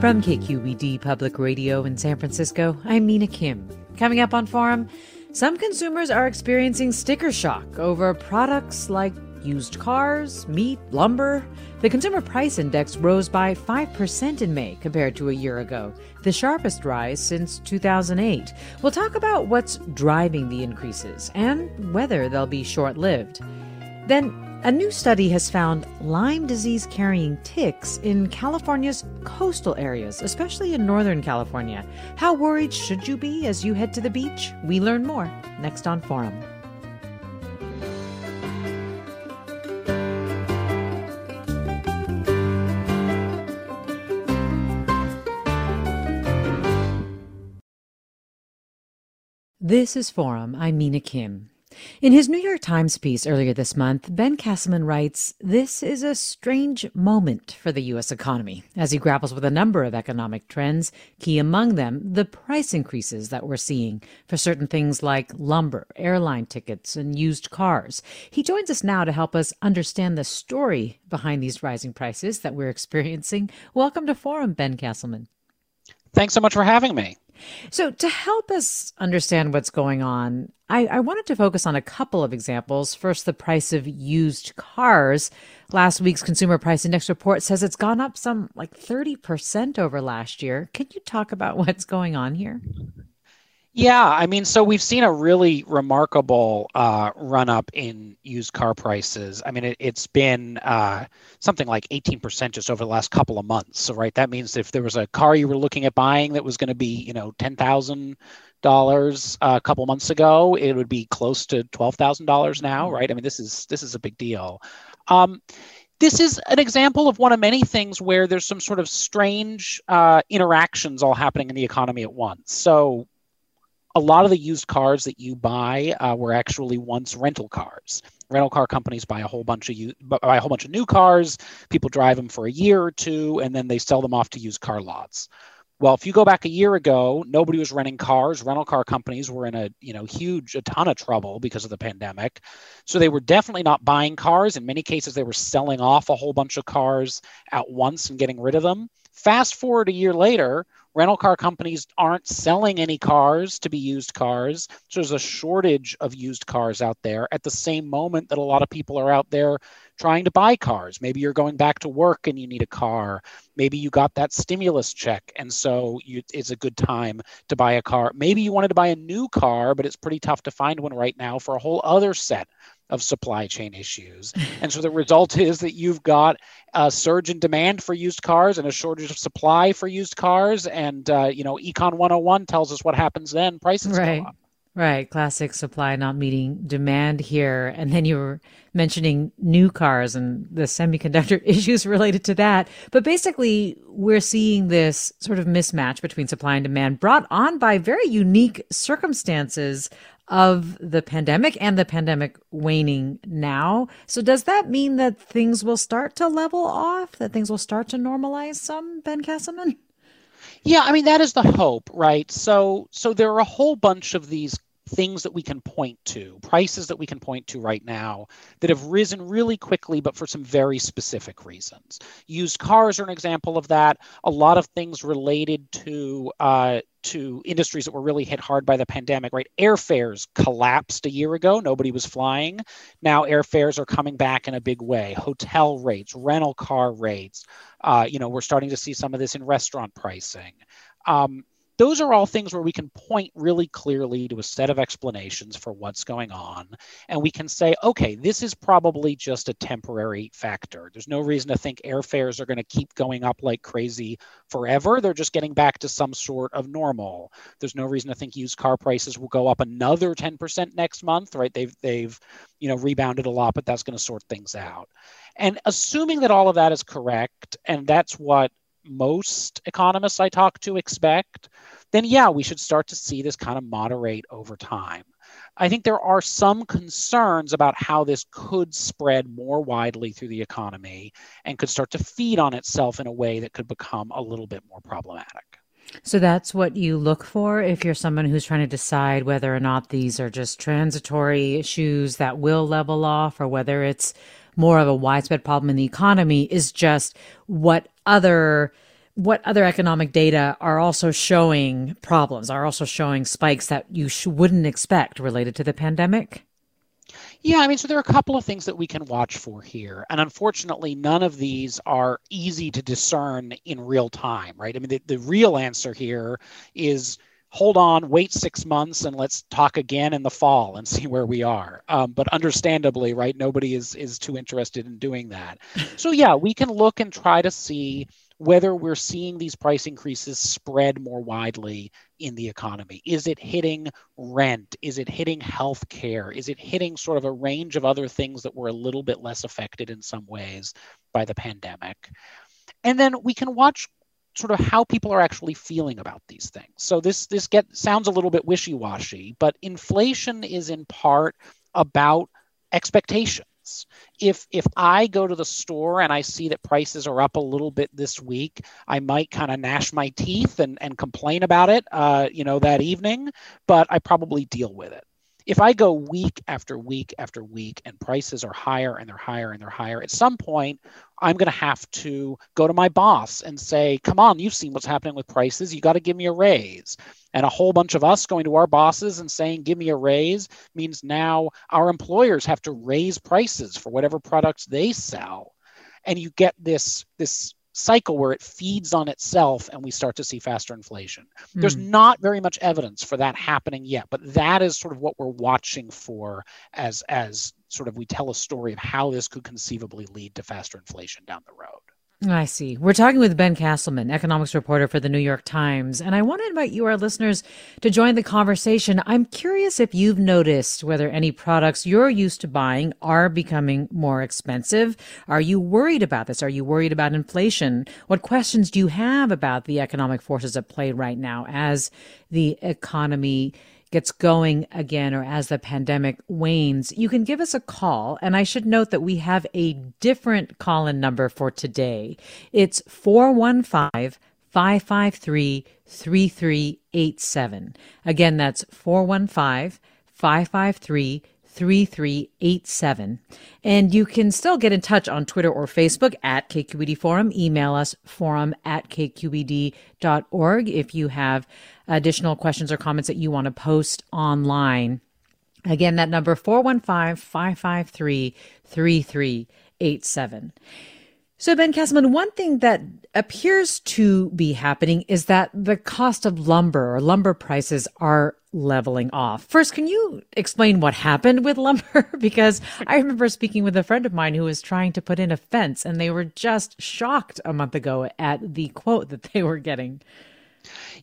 From KQED Public Radio in San Francisco, I'm Mina Kim. Coming up on Forum, some consumers are experiencing sticker shock over products like used cars, meat, lumber. The Consumer Price Index rose by 5% in May compared to a year ago, the sharpest rise since 2008. We'll talk about what's driving the increases and whether they'll be short lived. Then, a new study has found Lyme disease carrying ticks in California's coastal areas, especially in Northern California. How worried should you be as you head to the beach? We learn more next on Forum. This is Forum. I'm Mina Kim. In his New York Times piece earlier this month, Ben Casselman writes This is a strange moment for the U.S. economy as he grapples with a number of economic trends, key among them the price increases that we're seeing for certain things like lumber, airline tickets, and used cars. He joins us now to help us understand the story behind these rising prices that we're experiencing. Welcome to Forum, Ben Casselman. Thanks so much for having me. So, to help us understand what's going on, I, I, wanted to focus on a couple of examples. First, the price of used cars. Last week's Consumer Price Index report says it's gone up some like 30% over last year. Can you talk about what's going on here? Yeah, I mean, so we've seen a really remarkable uh, run up in used car prices. I mean, it, has been uh, something like 18% just over the last couple of months. So, right, that means if there was a car you were looking at buying that was going to be, you know, $10,000 uh, a couple months ago, it would be close to $12,000 now, mm-hmm. right? I mean, this is this is a big deal. Um, this is an example of one of many things where there's some sort of strange uh, interactions all happening in the economy at once. So a lot of the used cars that you buy uh, were actually once rental cars. Rental car companies buy a whole bunch of u- buy a whole bunch of new cars. People drive them for a year or two, and then they sell them off to used car lots. Well, if you go back a year ago, nobody was renting cars. Rental car companies were in a you know huge a ton of trouble because of the pandemic. So they were definitely not buying cars. In many cases, they were selling off a whole bunch of cars at once and getting rid of them. Fast forward a year later, rental car companies aren't selling any cars to be used cars. So there's a shortage of used cars out there at the same moment that a lot of people are out there trying to buy cars. Maybe you're going back to work and you need a car. Maybe you got that stimulus check and so you, it's a good time to buy a car. Maybe you wanted to buy a new car, but it's pretty tough to find one right now for a whole other set of supply chain issues. And so the result is that you've got a surge in demand for used cars and a shortage of supply for used cars. And, uh, you know, Econ 101 tells us what happens then prices right. go up. Right. Classic supply not meeting demand here. And then you were mentioning new cars and the semiconductor issues related to that. But basically, we're seeing this sort of mismatch between supply and demand brought on by very unique circumstances of the pandemic and the pandemic waning now. So does that mean that things will start to level off, that things will start to normalize some, Ben Casselman? Yeah, I mean that is the hope, right? So so there are a whole bunch of these things that we can point to, prices that we can point to right now that have risen really quickly, but for some very specific reasons. Used cars are an example of that. A lot of things related to uh, to industries that were really hit hard by the pandemic, right? Airfares collapsed a year ago. Nobody was flying. Now airfares are coming back in a big way. Hotel rates, rental car rates. Uh, you know, we're starting to see some of this in restaurant pricing. Um, those are all things where we can point really clearly to a set of explanations for what's going on. And we can say, okay, this is probably just a temporary factor. There's no reason to think airfares are going to keep going up like crazy forever. They're just getting back to some sort of normal. There's no reason to think used car prices will go up another 10% next month, right? They've, they've, you know, rebounded a lot, but that's going to sort things out. And assuming that all of that is correct, and that's what most economists I talk to expect, then yeah, we should start to see this kind of moderate over time. I think there are some concerns about how this could spread more widely through the economy and could start to feed on itself in a way that could become a little bit more problematic. So that's what you look for if you're someone who's trying to decide whether or not these are just transitory issues that will level off or whether it's more of a widespread problem in the economy is just what other what other economic data are also showing problems, are also showing spikes that you sh- wouldn't expect related to the pandemic? Yeah, I mean, so there are a couple of things that we can watch for here. And unfortunately, none of these are easy to discern in real time, right? I mean, the, the real answer here is hold on, wait six months, and let's talk again in the fall and see where we are. Um, but understandably, right, nobody is is too interested in doing that. So yeah, we can look and try to see whether we're seeing these price increases spread more widely in the economy. Is it hitting rent? Is it hitting healthcare? Is it hitting sort of a range of other things that were a little bit less affected in some ways by the pandemic? And then we can watch sort of how people are actually feeling about these things. So this this get sounds a little bit wishy-washy, but inflation is in part about expectation if if I go to the store and I see that prices are up a little bit this week, I might kind of gnash my teeth and, and complain about it, uh, you know, that evening. But I probably deal with it if I go week after week after week and prices are higher and they're higher and they're higher, at some point I'm going to have to go to my boss and say, come on, you've seen what's happening with prices. You got to give me a raise. And a whole bunch of us going to our bosses and saying, give me a raise means now our employers have to raise prices for whatever products they sell. And you get this, this cycle where it feeds on itself and we start to see faster inflation. Mm. There's hmm. not very much evidence for that happening yet, but that is sort of what we're watching for as as sort of we tell a story of how this could conceivably lead to faster inflation down the road. I see. We're talking with Ben Casselman, economics reporter for the New York Times, and I want to invite you, our listeners, to join the conversation. I'm curious if you've noticed whether any products you're used to buying are becoming more expensive. Are you worried about this? Are you worried about inflation? What questions do you have about the economic forces at play right now as the economy gets going again or as the pandemic wanes, you can give us a call. And I should note that we have a different call in number for today. It's 415 553 3387. Again, that's 415 553 3387. And you can still get in touch on Twitter or Facebook at KQED Forum. Email us forum at kqed.org if you have additional questions or comments that you want to post online. Again, that number 415 553 3387. So, Ben Casselman, one thing that appears to be happening is that the cost of lumber or lumber prices are leveling off. First, can you explain what happened with lumber? because I remember speaking with a friend of mine who was trying to put in a fence and they were just shocked a month ago at the quote that they were getting.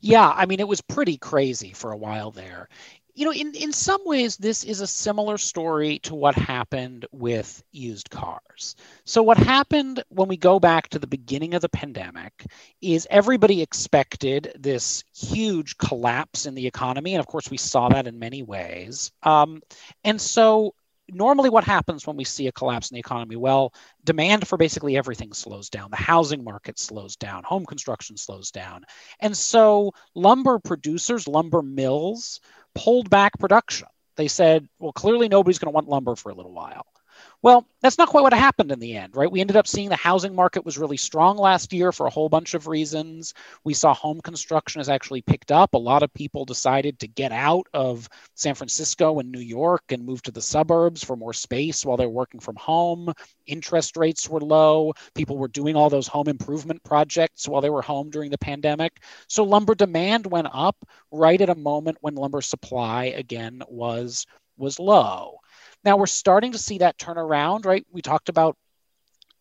Yeah, I mean, it was pretty crazy for a while there you know, in, in some ways, this is a similar story to what happened with used cars. So, what happened when we go back to the beginning of the pandemic is everybody expected this huge collapse in the economy. And of course, we saw that in many ways. Um, and so, normally what happens when we see a collapse in the economy well demand for basically everything slows down the housing market slows down home construction slows down and so lumber producers lumber mills pulled back production. They said, well, clearly nobody's going to want lumber for a little while. Well, that's not quite what happened in the end, right? We ended up seeing the housing market was really strong last year for a whole bunch of reasons. We saw home construction has actually picked up. A lot of people decided to get out of San Francisco and New York and move to the suburbs for more space while they're working from home. Interest rates were low. People were doing all those home improvement projects while they were home during the pandemic. So lumber demand went up right at a moment when lumber supply again was was low. Now we're starting to see that turn around, right? We talked about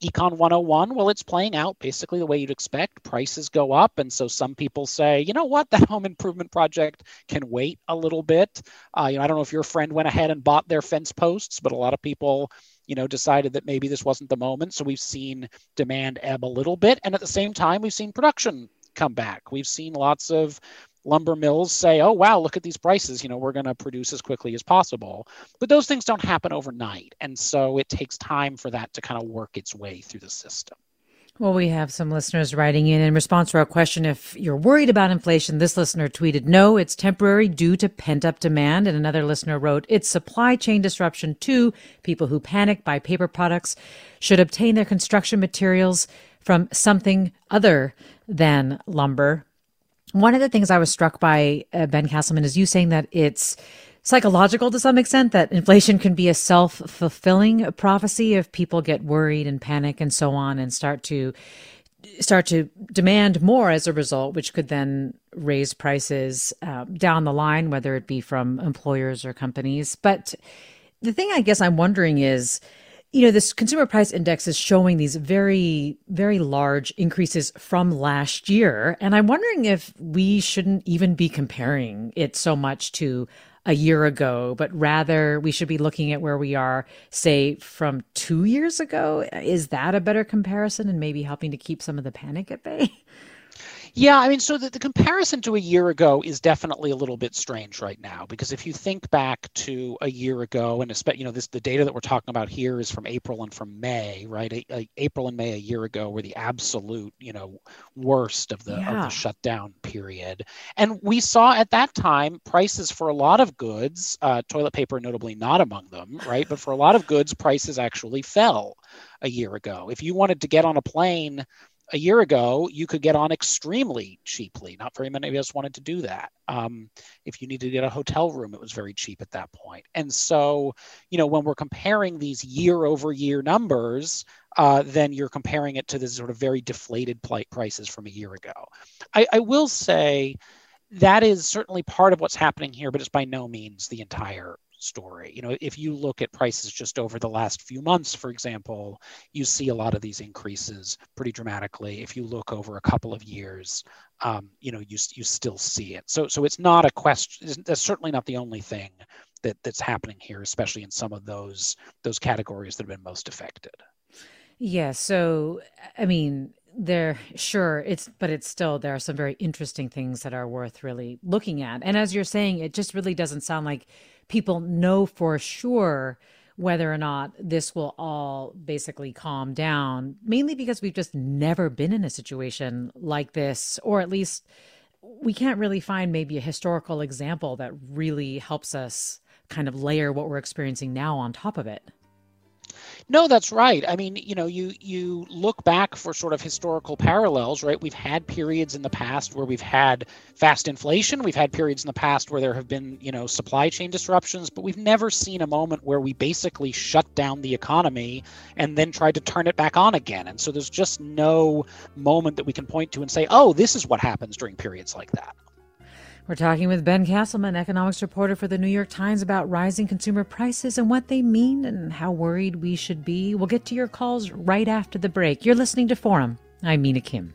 Econ 101. Well, it's playing out basically the way you'd expect. Prices go up. And so some people say, you know what, that home improvement project can wait a little bit. Uh, you know, I don't know if your friend went ahead and bought their fence posts, but a lot of people, you know, decided that maybe this wasn't the moment. So we've seen demand ebb a little bit. And at the same time, we've seen production come back. We've seen lots of lumber mills say, oh, wow, look at these prices. You know, we're going to produce as quickly as possible. But those things don't happen overnight. And so it takes time for that to kind of work its way through the system. Well, we have some listeners writing in in response to our question if you're worried about inflation. This listener tweeted, No, it's temporary due to pent up demand. And another listener wrote, It's supply chain disruption too. People who panic buy paper products should obtain their construction materials from something other than lumber. One of the things I was struck by, uh, Ben Casselman, is you saying that it's psychological to some extent, that inflation can be a self fulfilling prophecy if people get worried and panic and so on and start to start to demand more as a result, which could then raise prices uh, down the line, whether it be from employers or companies. But the thing I guess I'm wondering is, you know, this consumer price index is showing these very, very large increases from last year. And I'm wondering if we shouldn't even be comparing it so much to a year ago, but rather we should be looking at where we are, say, from two years ago. Is that a better comparison and maybe helping to keep some of the panic at bay? Yeah, I mean, so the, the comparison to a year ago is definitely a little bit strange right now because if you think back to a year ago, and especially, you know, this the data that we're talking about here is from April and from May, right? A, a, April and May a year ago were the absolute, you know, worst of the, yeah. of the shutdown period, and we saw at that time prices for a lot of goods, uh, toilet paper notably not among them, right? But for a lot of goods, prices actually fell a year ago. If you wanted to get on a plane a year ago, you could get on extremely cheaply. Not very many of us wanted to do that. Um, if you needed to get a hotel room, it was very cheap at that point. And so, you know, when we're comparing these year over year numbers, uh, then you're comparing it to the sort of very deflated prices from a year ago. I, I will say that is certainly part of what's happening here, but it's by no means the entire story. You know, if you look at prices just over the last few months, for example, you see a lot of these increases pretty dramatically. If you look over a couple of years, um, you know, you you still see it. So so it's not a question. That's certainly not the only thing that that's happening here, especially in some of those those categories that have been most affected. Yeah. So I mean, there sure it's but it's still there are some very interesting things that are worth really looking at and as you're saying it just really doesn't sound like people know for sure whether or not this will all basically calm down, mainly because we've just never been in a situation like this, or at least we can't really find maybe a historical example that really helps us kind of layer what we're experiencing now on top of it. No, that's right. I mean, you know, you you look back for sort of historical parallels, right? We've had periods in the past where we've had fast inflation. We've had periods in the past where there have been, you know, supply chain disruptions, but we've never seen a moment where we basically shut down the economy and then tried to turn it back on again. And so there's just no moment that we can point to and say, "Oh, this is what happens during periods like that." We're talking with Ben Casselman, economics reporter for the New York Times, about rising consumer prices and what they mean and how worried we should be. We'll get to your calls right after the break. You're listening to Forum. I'm Mina Kim.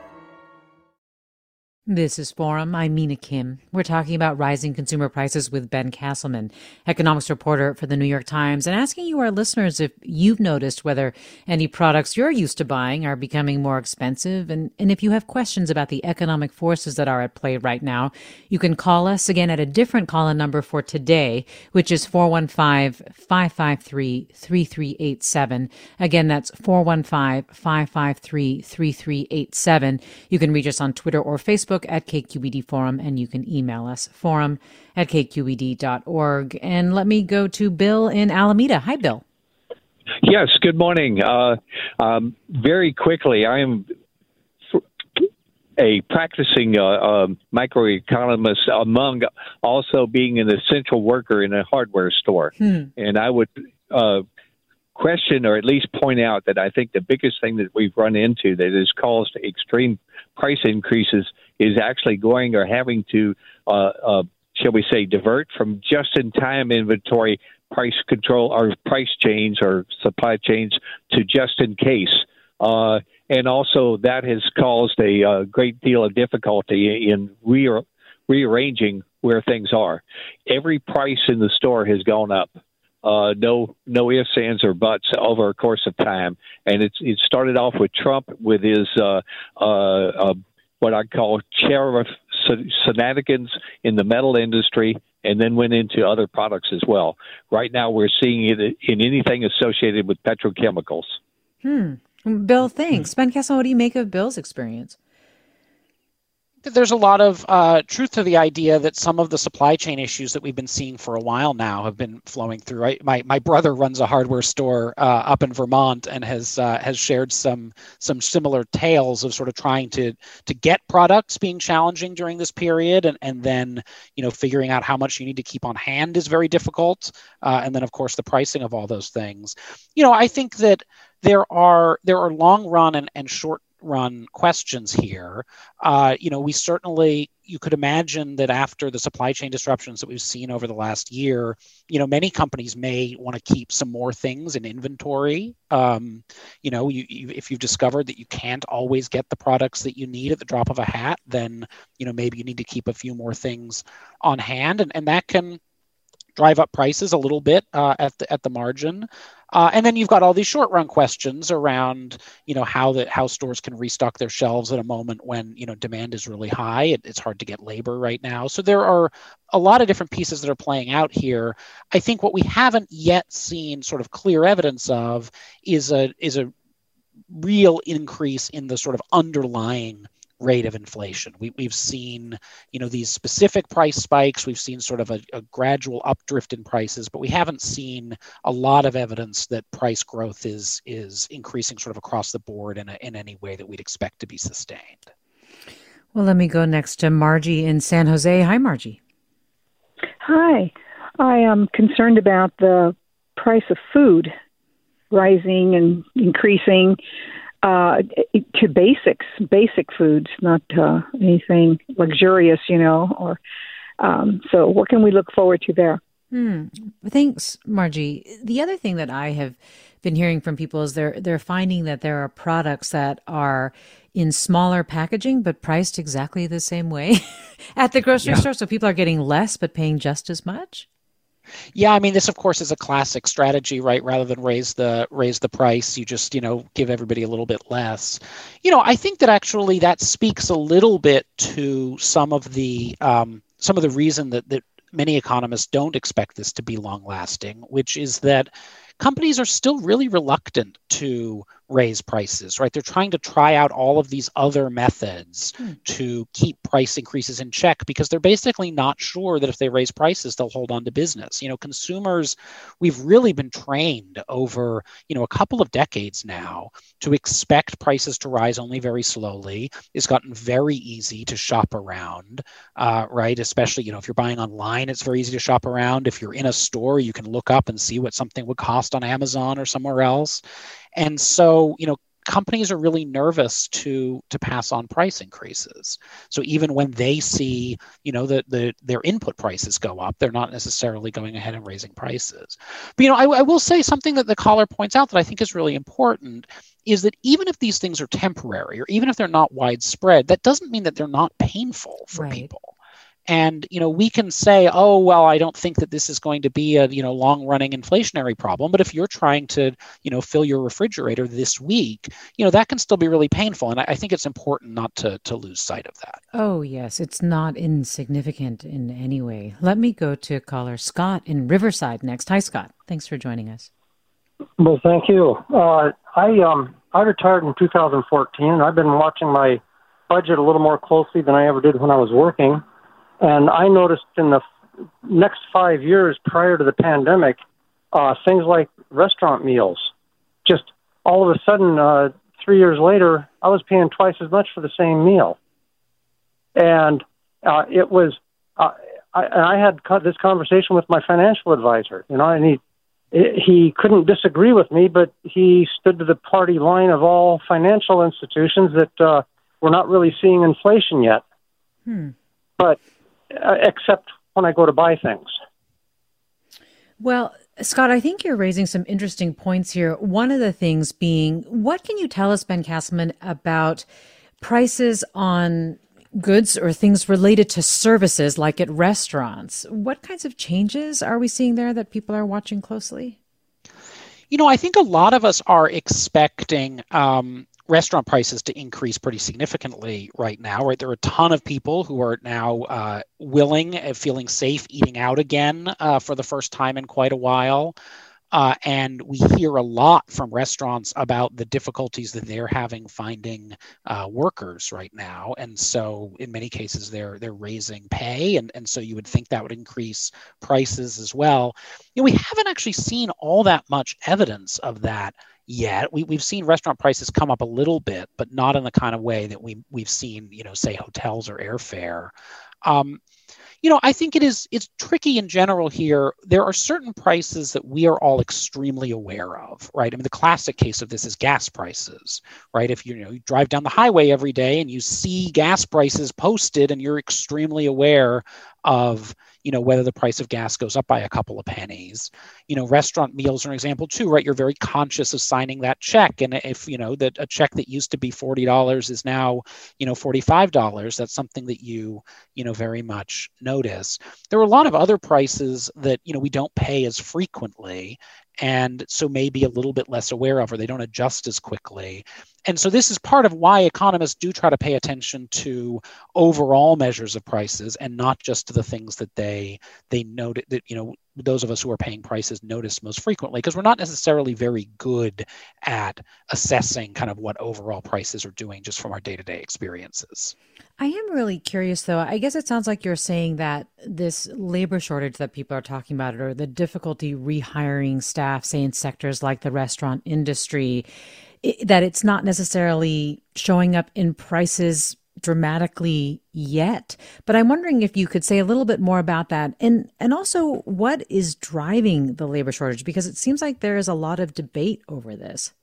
This is Forum. I'm Mina Kim. We're talking about rising consumer prices with Ben Casselman, economics reporter for the New York Times, and asking you, our listeners, if you've noticed whether any products you're used to buying are becoming more expensive. And, and if you have questions about the economic forces that are at play right now, you can call us again at a different call in number for today, which is 415 553 3387. Again, that's 415 553 3387. You can reach us on Twitter or Facebook Facebook at KQED Forum, and you can email us forum at kqed.org. And let me go to Bill in Alameda. Hi, Bill. Yes, good morning. Uh, um, very quickly, I am a practicing uh, uh, microeconomist among also being an essential worker in a hardware store. Hmm. And I would uh, question or at least point out that I think the biggest thing that we've run into that has caused extreme price increases is actually going or having to, uh, uh, shall we say, divert from just in time inventory price control or price change or supply chains to just in case. Uh, and also, that has caused a uh, great deal of difficulty in re- rearranging where things are. Every price in the store has gone up. Uh, no, no ifs, ands, or buts over a course of time, and it's it started off with Trump with his uh, uh, uh what I call sheriff shenanigans in the metal industry and then went into other products as well. Right now, we're seeing it in anything associated with petrochemicals. Hmm. Bill, thanks. Ben Kessel, what do you make of Bill's experience? There's a lot of uh, truth to the idea that some of the supply chain issues that we've been seeing for a while now have been flowing through. Right, my my brother runs a hardware store uh, up in Vermont and has uh, has shared some some similar tales of sort of trying to to get products being challenging during this period, and and then you know figuring out how much you need to keep on hand is very difficult, uh, and then of course the pricing of all those things. You know, I think that there are there are long run and, and short run questions here. Uh, you know, we certainly, you could imagine that after the supply chain disruptions that we've seen over the last year, you know, many companies may want to keep some more things in inventory. Um, you know, you, you, if you've discovered that you can't always get the products that you need at the drop of a hat, then, you know, maybe you need to keep a few more things on hand. And, and that can, drive up prices a little bit uh, at the at the margin. Uh, and then you've got all these short run questions around, you know, how the how stores can restock their shelves at a moment when you know demand is really high. It, it's hard to get labor right now. So there are a lot of different pieces that are playing out here. I think what we haven't yet seen sort of clear evidence of is a is a real increase in the sort of underlying rate of inflation. We, we've seen, you know, these specific price spikes. We've seen sort of a, a gradual updrift in prices, but we haven't seen a lot of evidence that price growth is is increasing sort of across the board in a, in any way that we'd expect to be sustained. Well, let me go next to Margie in San Jose. Hi, Margie. Hi. I am concerned about the price of food rising and increasing uh, to basics, basic foods, not uh, anything luxurious, you know. Or um, so, what can we look forward to there? Hmm. Thanks, Margie. The other thing that I have been hearing from people is they're they're finding that there are products that are in smaller packaging but priced exactly the same way at the grocery yeah. store. So people are getting less but paying just as much. Yeah, I mean this of course is a classic strategy, right? Rather than raise the raise the price, you just, you know, give everybody a little bit less. You know, I think that actually that speaks a little bit to some of the um, some of the reason that that many economists don't expect this to be long lasting, which is that companies are still really reluctant to raise prices, right? They're trying to try out all of these other methods hmm. to keep price increases in check because they're basically not sure that if they raise prices, they'll hold on to business. You know, consumers, we've really been trained over, you know, a couple of decades now to expect prices to rise only very slowly. It's gotten very easy to shop around, uh, right? Especially, you know, if you're buying online, it's very easy to shop around. If you're in a store, you can look up and see what something would cost on Amazon or somewhere else. And so, you know, companies are really nervous to to pass on price increases. So even when they see, you know, the, the their input prices go up, they're not necessarily going ahead and raising prices. But you know, I, I will say something that the caller points out that I think is really important is that even if these things are temporary or even if they're not widespread, that doesn't mean that they're not painful for right. people and you know we can say oh well i don't think that this is going to be a you know long running inflationary problem but if you're trying to you know fill your refrigerator this week you know that can still be really painful. And i, I think it's important not to to lose sight of that. Oh yes. It's not insignificant in any way. Let me go to caller scott in riverside next. Hi scott. Thanks for joining us. Well thank you. Uh, i um i retired in 2014 i've been watching my budget a little more closely than i ever did when i was working and I noticed in the next five years prior to the pandemic, uh, things like restaurant meals, just all of a sudden, uh, three years later, I was paying twice as much for the same meal. And uh, it was, uh, I, I had this conversation with my financial advisor, you know, and he, he couldn't disagree with me, but he stood to the party line of all financial institutions that uh, we're not really seeing inflation yet. Hmm. But uh, except when I go to buy things. Well, Scott, I think you're raising some interesting points here. One of the things being, what can you tell us, Ben Casselman, about prices on goods or things related to services like at restaurants? What kinds of changes are we seeing there that people are watching closely? You know, I think a lot of us are expecting um, restaurant prices to increase pretty significantly right now, right? There are a ton of people who are now uh, willing and feeling safe eating out again uh, for the first time in quite a while. Uh, and we hear a lot from restaurants about the difficulties that they're having finding uh, workers right now. And so, in many cases, they're they're raising pay, and, and so you would think that would increase prices as well. You know, we haven't actually seen all that much evidence of that yet. We, we've seen restaurant prices come up a little bit, but not in the kind of way that we, we've seen, you know, say hotels or airfare. Um, you know, I think it is it's tricky in general here. There are certain prices that we are all extremely aware of, right? I mean, the classic case of this is gas prices, right? If you, you know you drive down the highway every day and you see gas prices posted, and you're extremely aware of you know whether the price of gas goes up by a couple of pennies. You know restaurant meals are an example too right? You're very conscious of signing that check. And if you know that a check that used to be $40 is now you know $45 that's something that you you know very much notice. There are a lot of other prices that you know we don't pay as frequently and so maybe a little bit less aware of or they don't adjust as quickly. And so this is part of why economists do try to pay attention to overall measures of prices and not just to the things that they they note that you know those of us who are paying prices notice most frequently because we're not necessarily very good at assessing kind of what overall prices are doing just from our day-to-day experiences I am really curious though. I guess it sounds like you're saying that this labor shortage that people are talking about or the difficulty rehiring staff say in sectors like the restaurant industry it, that it's not necessarily showing up in prices dramatically yet but i'm wondering if you could say a little bit more about that. And and also what is driving the labor shortage? Because it seems like there is a lot of debate over this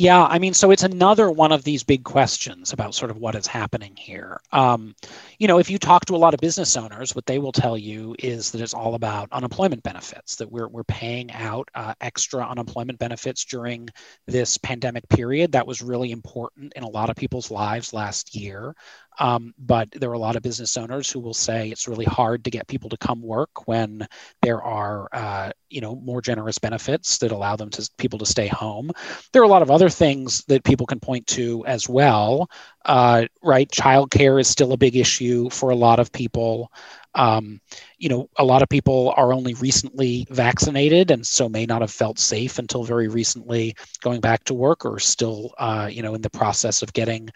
yeah, I mean, so it's another one of these big questions about sort of what is happening here. Um, you know, if you talk to a lot of business owners, what they will tell you is that it's all about unemployment benefits, that we're, we're paying out uh, extra unemployment benefits during this pandemic period. That was really important in a lot of people's lives last year. Um, but there are a lot of business owners who will say it's really hard to get people to come work when there are, uh, you know, more generous benefits that allow them to people to stay home. There are a lot of other things that people can point to as well. Uh, right, childcare is still a big issue for a lot of people. Um, you know, a lot of people are only recently vaccinated and so may not have felt safe until very recently going back to work or still, uh, you know, in the process of getting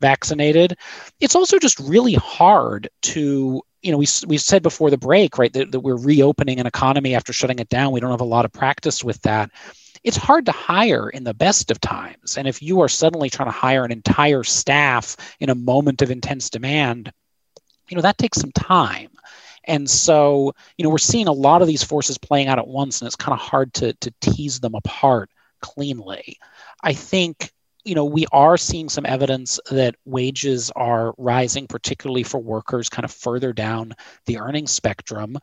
vaccinated. It's also just really hard to you know, we, we said before the break, right, that, that we're reopening an economy after shutting it down. We don't have a lot of practice with that. It's hard to hire in the best of times. And if you are suddenly trying to hire an entire staff in a moment of intense demand, you know, that takes some time. And so, you know, we're seeing a lot of these forces playing out at once, and it's kind of hard to, to tease them apart cleanly. I think you know, we are seeing some evidence that wages are rising, particularly for workers kind of further down the earnings spectrum.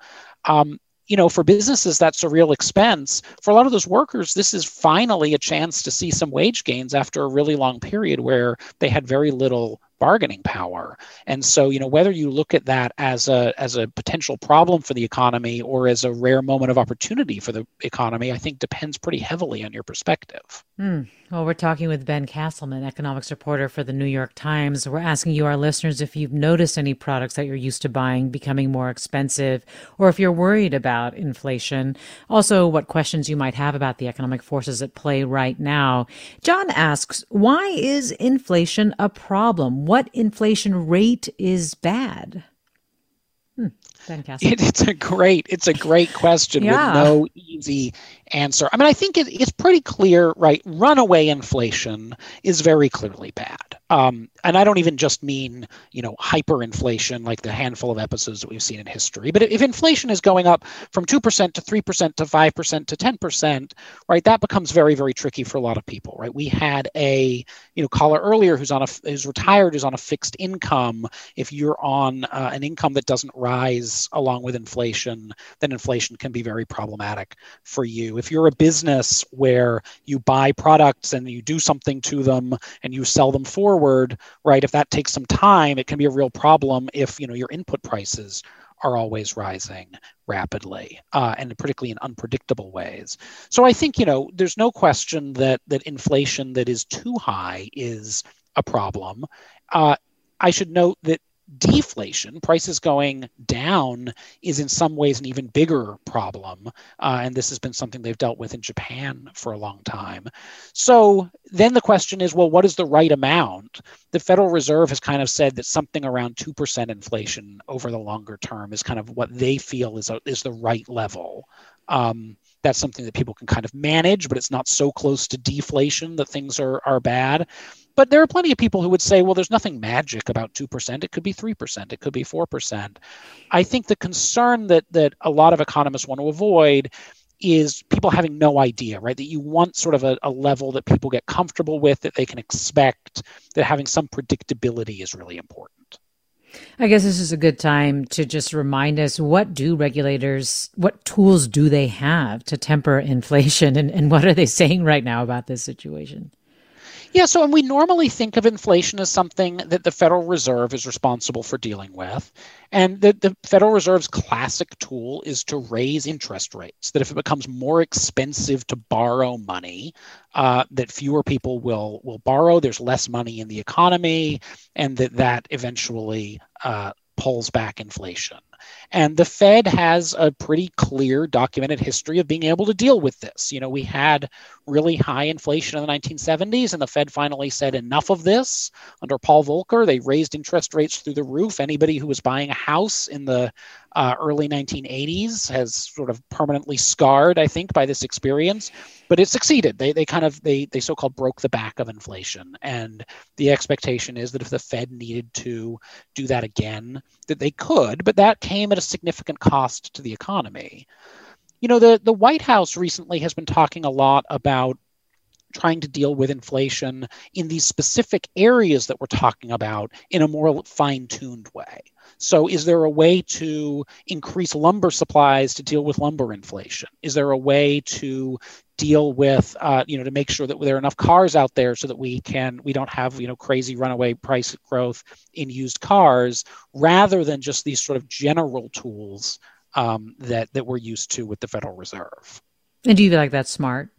Um, you know, for businesses, that's a real expense. For a lot of those workers, this is finally a chance to see some wage gains after a really long period where they had very little bargaining power. And so, you know, whether you look at that as a as a potential problem for the economy or as a rare moment of opportunity for the economy, I think depends pretty heavily on your perspective. Mm. Well, we're talking with Ben Casselman, economics reporter for the New York Times. We're asking you, our listeners, if you've noticed any products that you're used to buying becoming more expensive, or if you're worried about inflation. Also, what questions you might have about the economic forces at play right now. John asks, why is inflation a problem? What inflation rate is bad? Hmm. It, it's a great, it's a great question yeah. with no easy answer. I mean, I think it, it's pretty clear, right? Runaway inflation is very clearly bad. Um, and I don't even just mean, you know, hyperinflation like the handful of episodes that we've seen in history. But if inflation is going up from 2% to 3% to 5% to 10%, right, that becomes very, very tricky for a lot of people, right? We had a, you know, caller earlier who's on a, who's retired, who's on a fixed income. If you're on uh, an income that doesn't rise along with inflation, then inflation can be very problematic for you. If you're a business where you buy products and you do something to them and you sell them forward, right? If that takes some time, it can be a real problem if you know your input prices are always rising rapidly uh, and particularly in unpredictable ways. So I think you know there's no question that that inflation that is too high is a problem. Uh, I should note that deflation, prices going down, is in some ways an even bigger problem. Uh, and this has been something they've dealt with in Japan for a long time. So then the question is well, what is the right amount? The Federal Reserve has kind of said that something around 2% inflation over the longer term is kind of what they feel is, a, is the right level. Um, that's something that people can kind of manage, but it's not so close to deflation that things are, are bad. But there are plenty of people who would say, well, there's nothing magic about 2%. It could be 3%. It could be 4%. I think the concern that, that a lot of economists want to avoid is people having no idea, right? That you want sort of a, a level that people get comfortable with, that they can expect, that having some predictability is really important. I guess this is a good time to just remind us what do regulators, what tools do they have to temper inflation, and, and what are they saying right now about this situation? Yeah, so and we normally think of inflation as something that the Federal Reserve is responsible for dealing with. And the, the Federal Reserve's classic tool is to raise interest rates, that if it becomes more expensive to borrow money, uh, that fewer people will, will borrow, there's less money in the economy, and that that eventually uh, pulls back inflation. And the Fed has a pretty clear documented history of being able to deal with this. You know, we had really high inflation in the 1970s, and the Fed finally said, enough of this. Under Paul Volcker, they raised interest rates through the roof. Anybody who was buying a house in the uh, early 1980s has sort of permanently scarred, I think, by this experience. But it succeeded. They, they kind of they they so-called broke the back of inflation, and the expectation is that if the Fed needed to do that again, that they could. But that came at a significant cost to the economy. You know, the the White House recently has been talking a lot about trying to deal with inflation in these specific areas that we're talking about in a more fine tuned way. So, is there a way to increase lumber supplies to deal with lumber inflation? Is there a way to deal with, uh, you know, to make sure that there are enough cars out there so that we can we don't have you know crazy runaway price growth in used cars, rather than just these sort of general tools um, that that we're used to with the Federal Reserve. And do you feel like that's smart?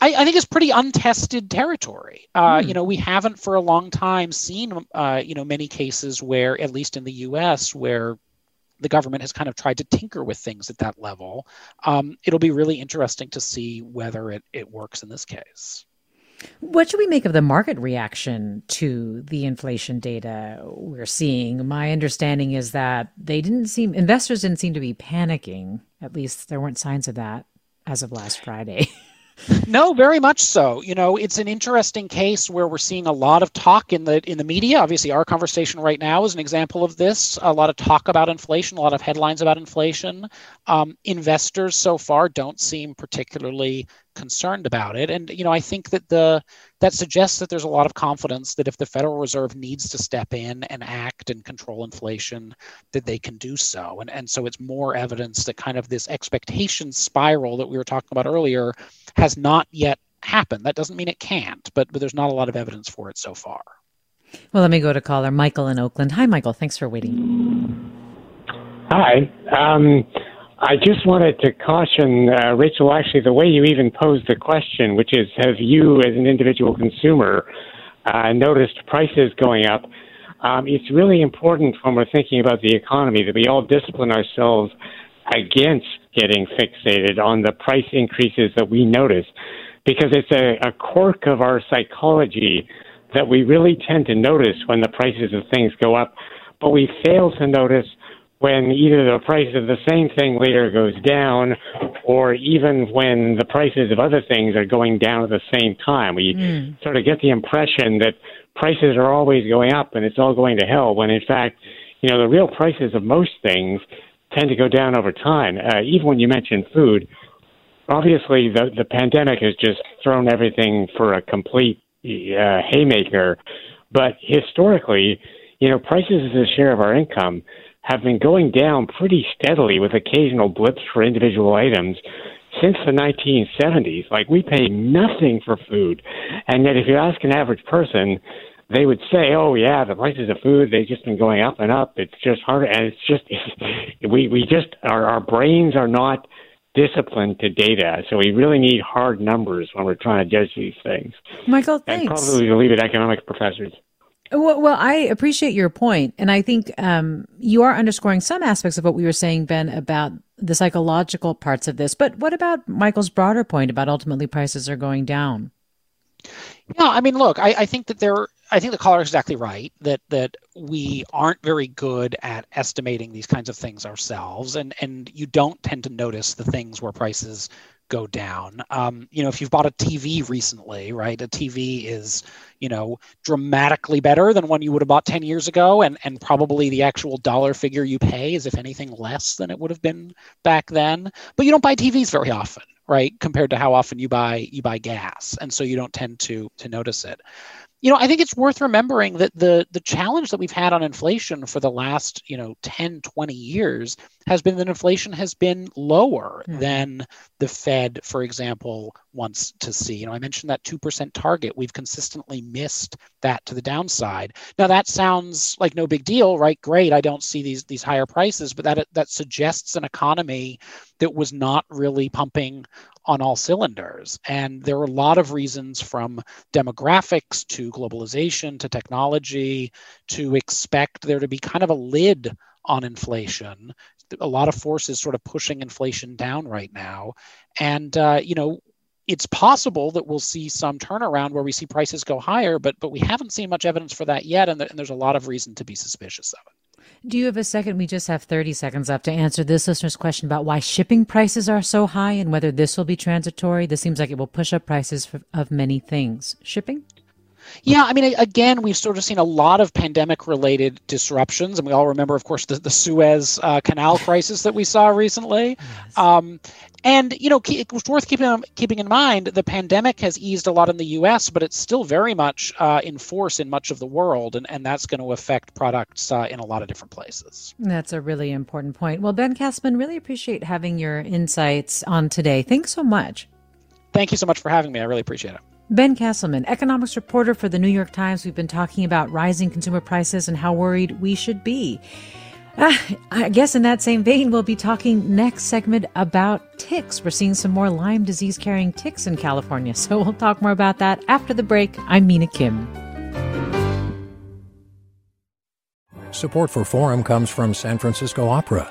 I, I think it's pretty untested territory. Uh, mm. You know, we haven't for a long time seen, uh, you know, many cases where, at least in the U.S., where the government has kind of tried to tinker with things at that level. Um, it'll be really interesting to see whether it, it works in this case. What should we make of the market reaction to the inflation data we're seeing? My understanding is that they didn't seem, investors didn't seem to be panicking. At least there weren't signs of that as of last Friday. no, very much so. You know, it's an interesting case where we're seeing a lot of talk in the in the media. Obviously, our conversation right now is an example of this. A lot of talk about inflation, a lot of headlines about inflation. Um, investors so far don't seem particularly concerned about it. And you know, I think that the that suggests that there's a lot of confidence that if the Federal Reserve needs to step in and act and control inflation, that they can do so. And and so it's more evidence that kind of this expectation spiral that we were talking about earlier has not yet happened. That doesn't mean it can't, but but there's not a lot of evidence for it so far. Well, let me go to caller Michael in Oakland. Hi, Michael. Thanks for waiting. Hi. Um, I just wanted to caution uh, Rachel. Actually, the way you even posed the question, which is, have you, as an individual consumer, uh, noticed prices going up? Um, it's really important when we're thinking about the economy that we all discipline ourselves against getting fixated on the price increases that we notice, because it's a, a quirk of our psychology that we really tend to notice when the prices of things go up, but we fail to notice when either the price of the same thing later goes down or even when the prices of other things are going down at the same time. We mm. sort of get the impression that prices are always going up and it's all going to hell when in fact, you know, the real prices of most things tend to go down over time. Uh, even when you mention food, obviously the, the pandemic has just thrown everything for a complete uh, haymaker. But historically, you know, prices as a share of our income have been going down pretty steadily with occasional blips for individual items since the 1970s. Like we pay nothing for food, and yet if you ask an average person, they would say, "Oh yeah, the prices of food they've just been going up and up. It's just harder, and it's just we we just our our brains are not." disciplined to data. So we really need hard numbers when we're trying to judge these things. Michael, thanks. And probably leave it economics professors. Well, well, I appreciate your point, and I think um, you are underscoring some aspects of what we were saying, Ben, about the psychological parts of this. But what about Michael's broader point about ultimately prices are going down? Yeah, I mean, look, I, I think that there. I think the caller is exactly right that that we aren't very good at estimating these kinds of things ourselves, and and you don't tend to notice the things where prices go down. Um, you know, if you've bought a TV recently, right? A TV is, you know, dramatically better than one you would have bought 10 years ago. And, and probably the actual dollar figure you pay is, if anything, less than it would have been back then. But you don't buy TVs very often, right? Compared to how often you buy you buy gas. And so you don't tend to to notice it you know, I think it's worth remembering that the the challenge that we've had on inflation for the last, you know, 10, 20 years has been that inflation has been lower mm-hmm. than the Fed, for example, wants to see. You know, I mentioned that 2% target. We've consistently missed that to the downside. Now that sounds like no big deal, right? Great. I don't see these these higher prices, but that that suggests an economy that was not really pumping on all cylinders. And there are a lot of reasons from demographics to globalization to technology to expect there to be kind of a lid on inflation. A lot of forces sort of pushing inflation down right now. And, uh, you know, it's possible that we'll see some turnaround where we see prices go higher, but but we haven't seen much evidence for that yet, and, th- and there's a lot of reason to be suspicious of it. Do you have a second? We just have 30 seconds left to answer this listener's question about why shipping prices are so high and whether this will be transitory. This seems like it will push up prices for, of many things. Shipping? Yeah, I mean, again, we've sort of seen a lot of pandemic-related disruptions, and we all remember, of course, the, the Suez uh, Canal crisis that we saw recently. Yes. Um, and you know, it was worth keeping keeping in mind the pandemic has eased a lot in the U.S., but it's still very much uh, in force in much of the world, and, and that's going to affect products uh, in a lot of different places. That's a really important point. Well, Ben Casselman, really appreciate having your insights on today. Thanks so much. Thank you so much for having me. I really appreciate it. Ben Casselman, economics reporter for the New York Times. We've been talking about rising consumer prices and how worried we should be. Uh, I guess in that same vein, we'll be talking next segment about ticks. We're seeing some more Lyme disease carrying ticks in California. So we'll talk more about that after the break. I'm Mina Kim. Support for Forum comes from San Francisco Opera.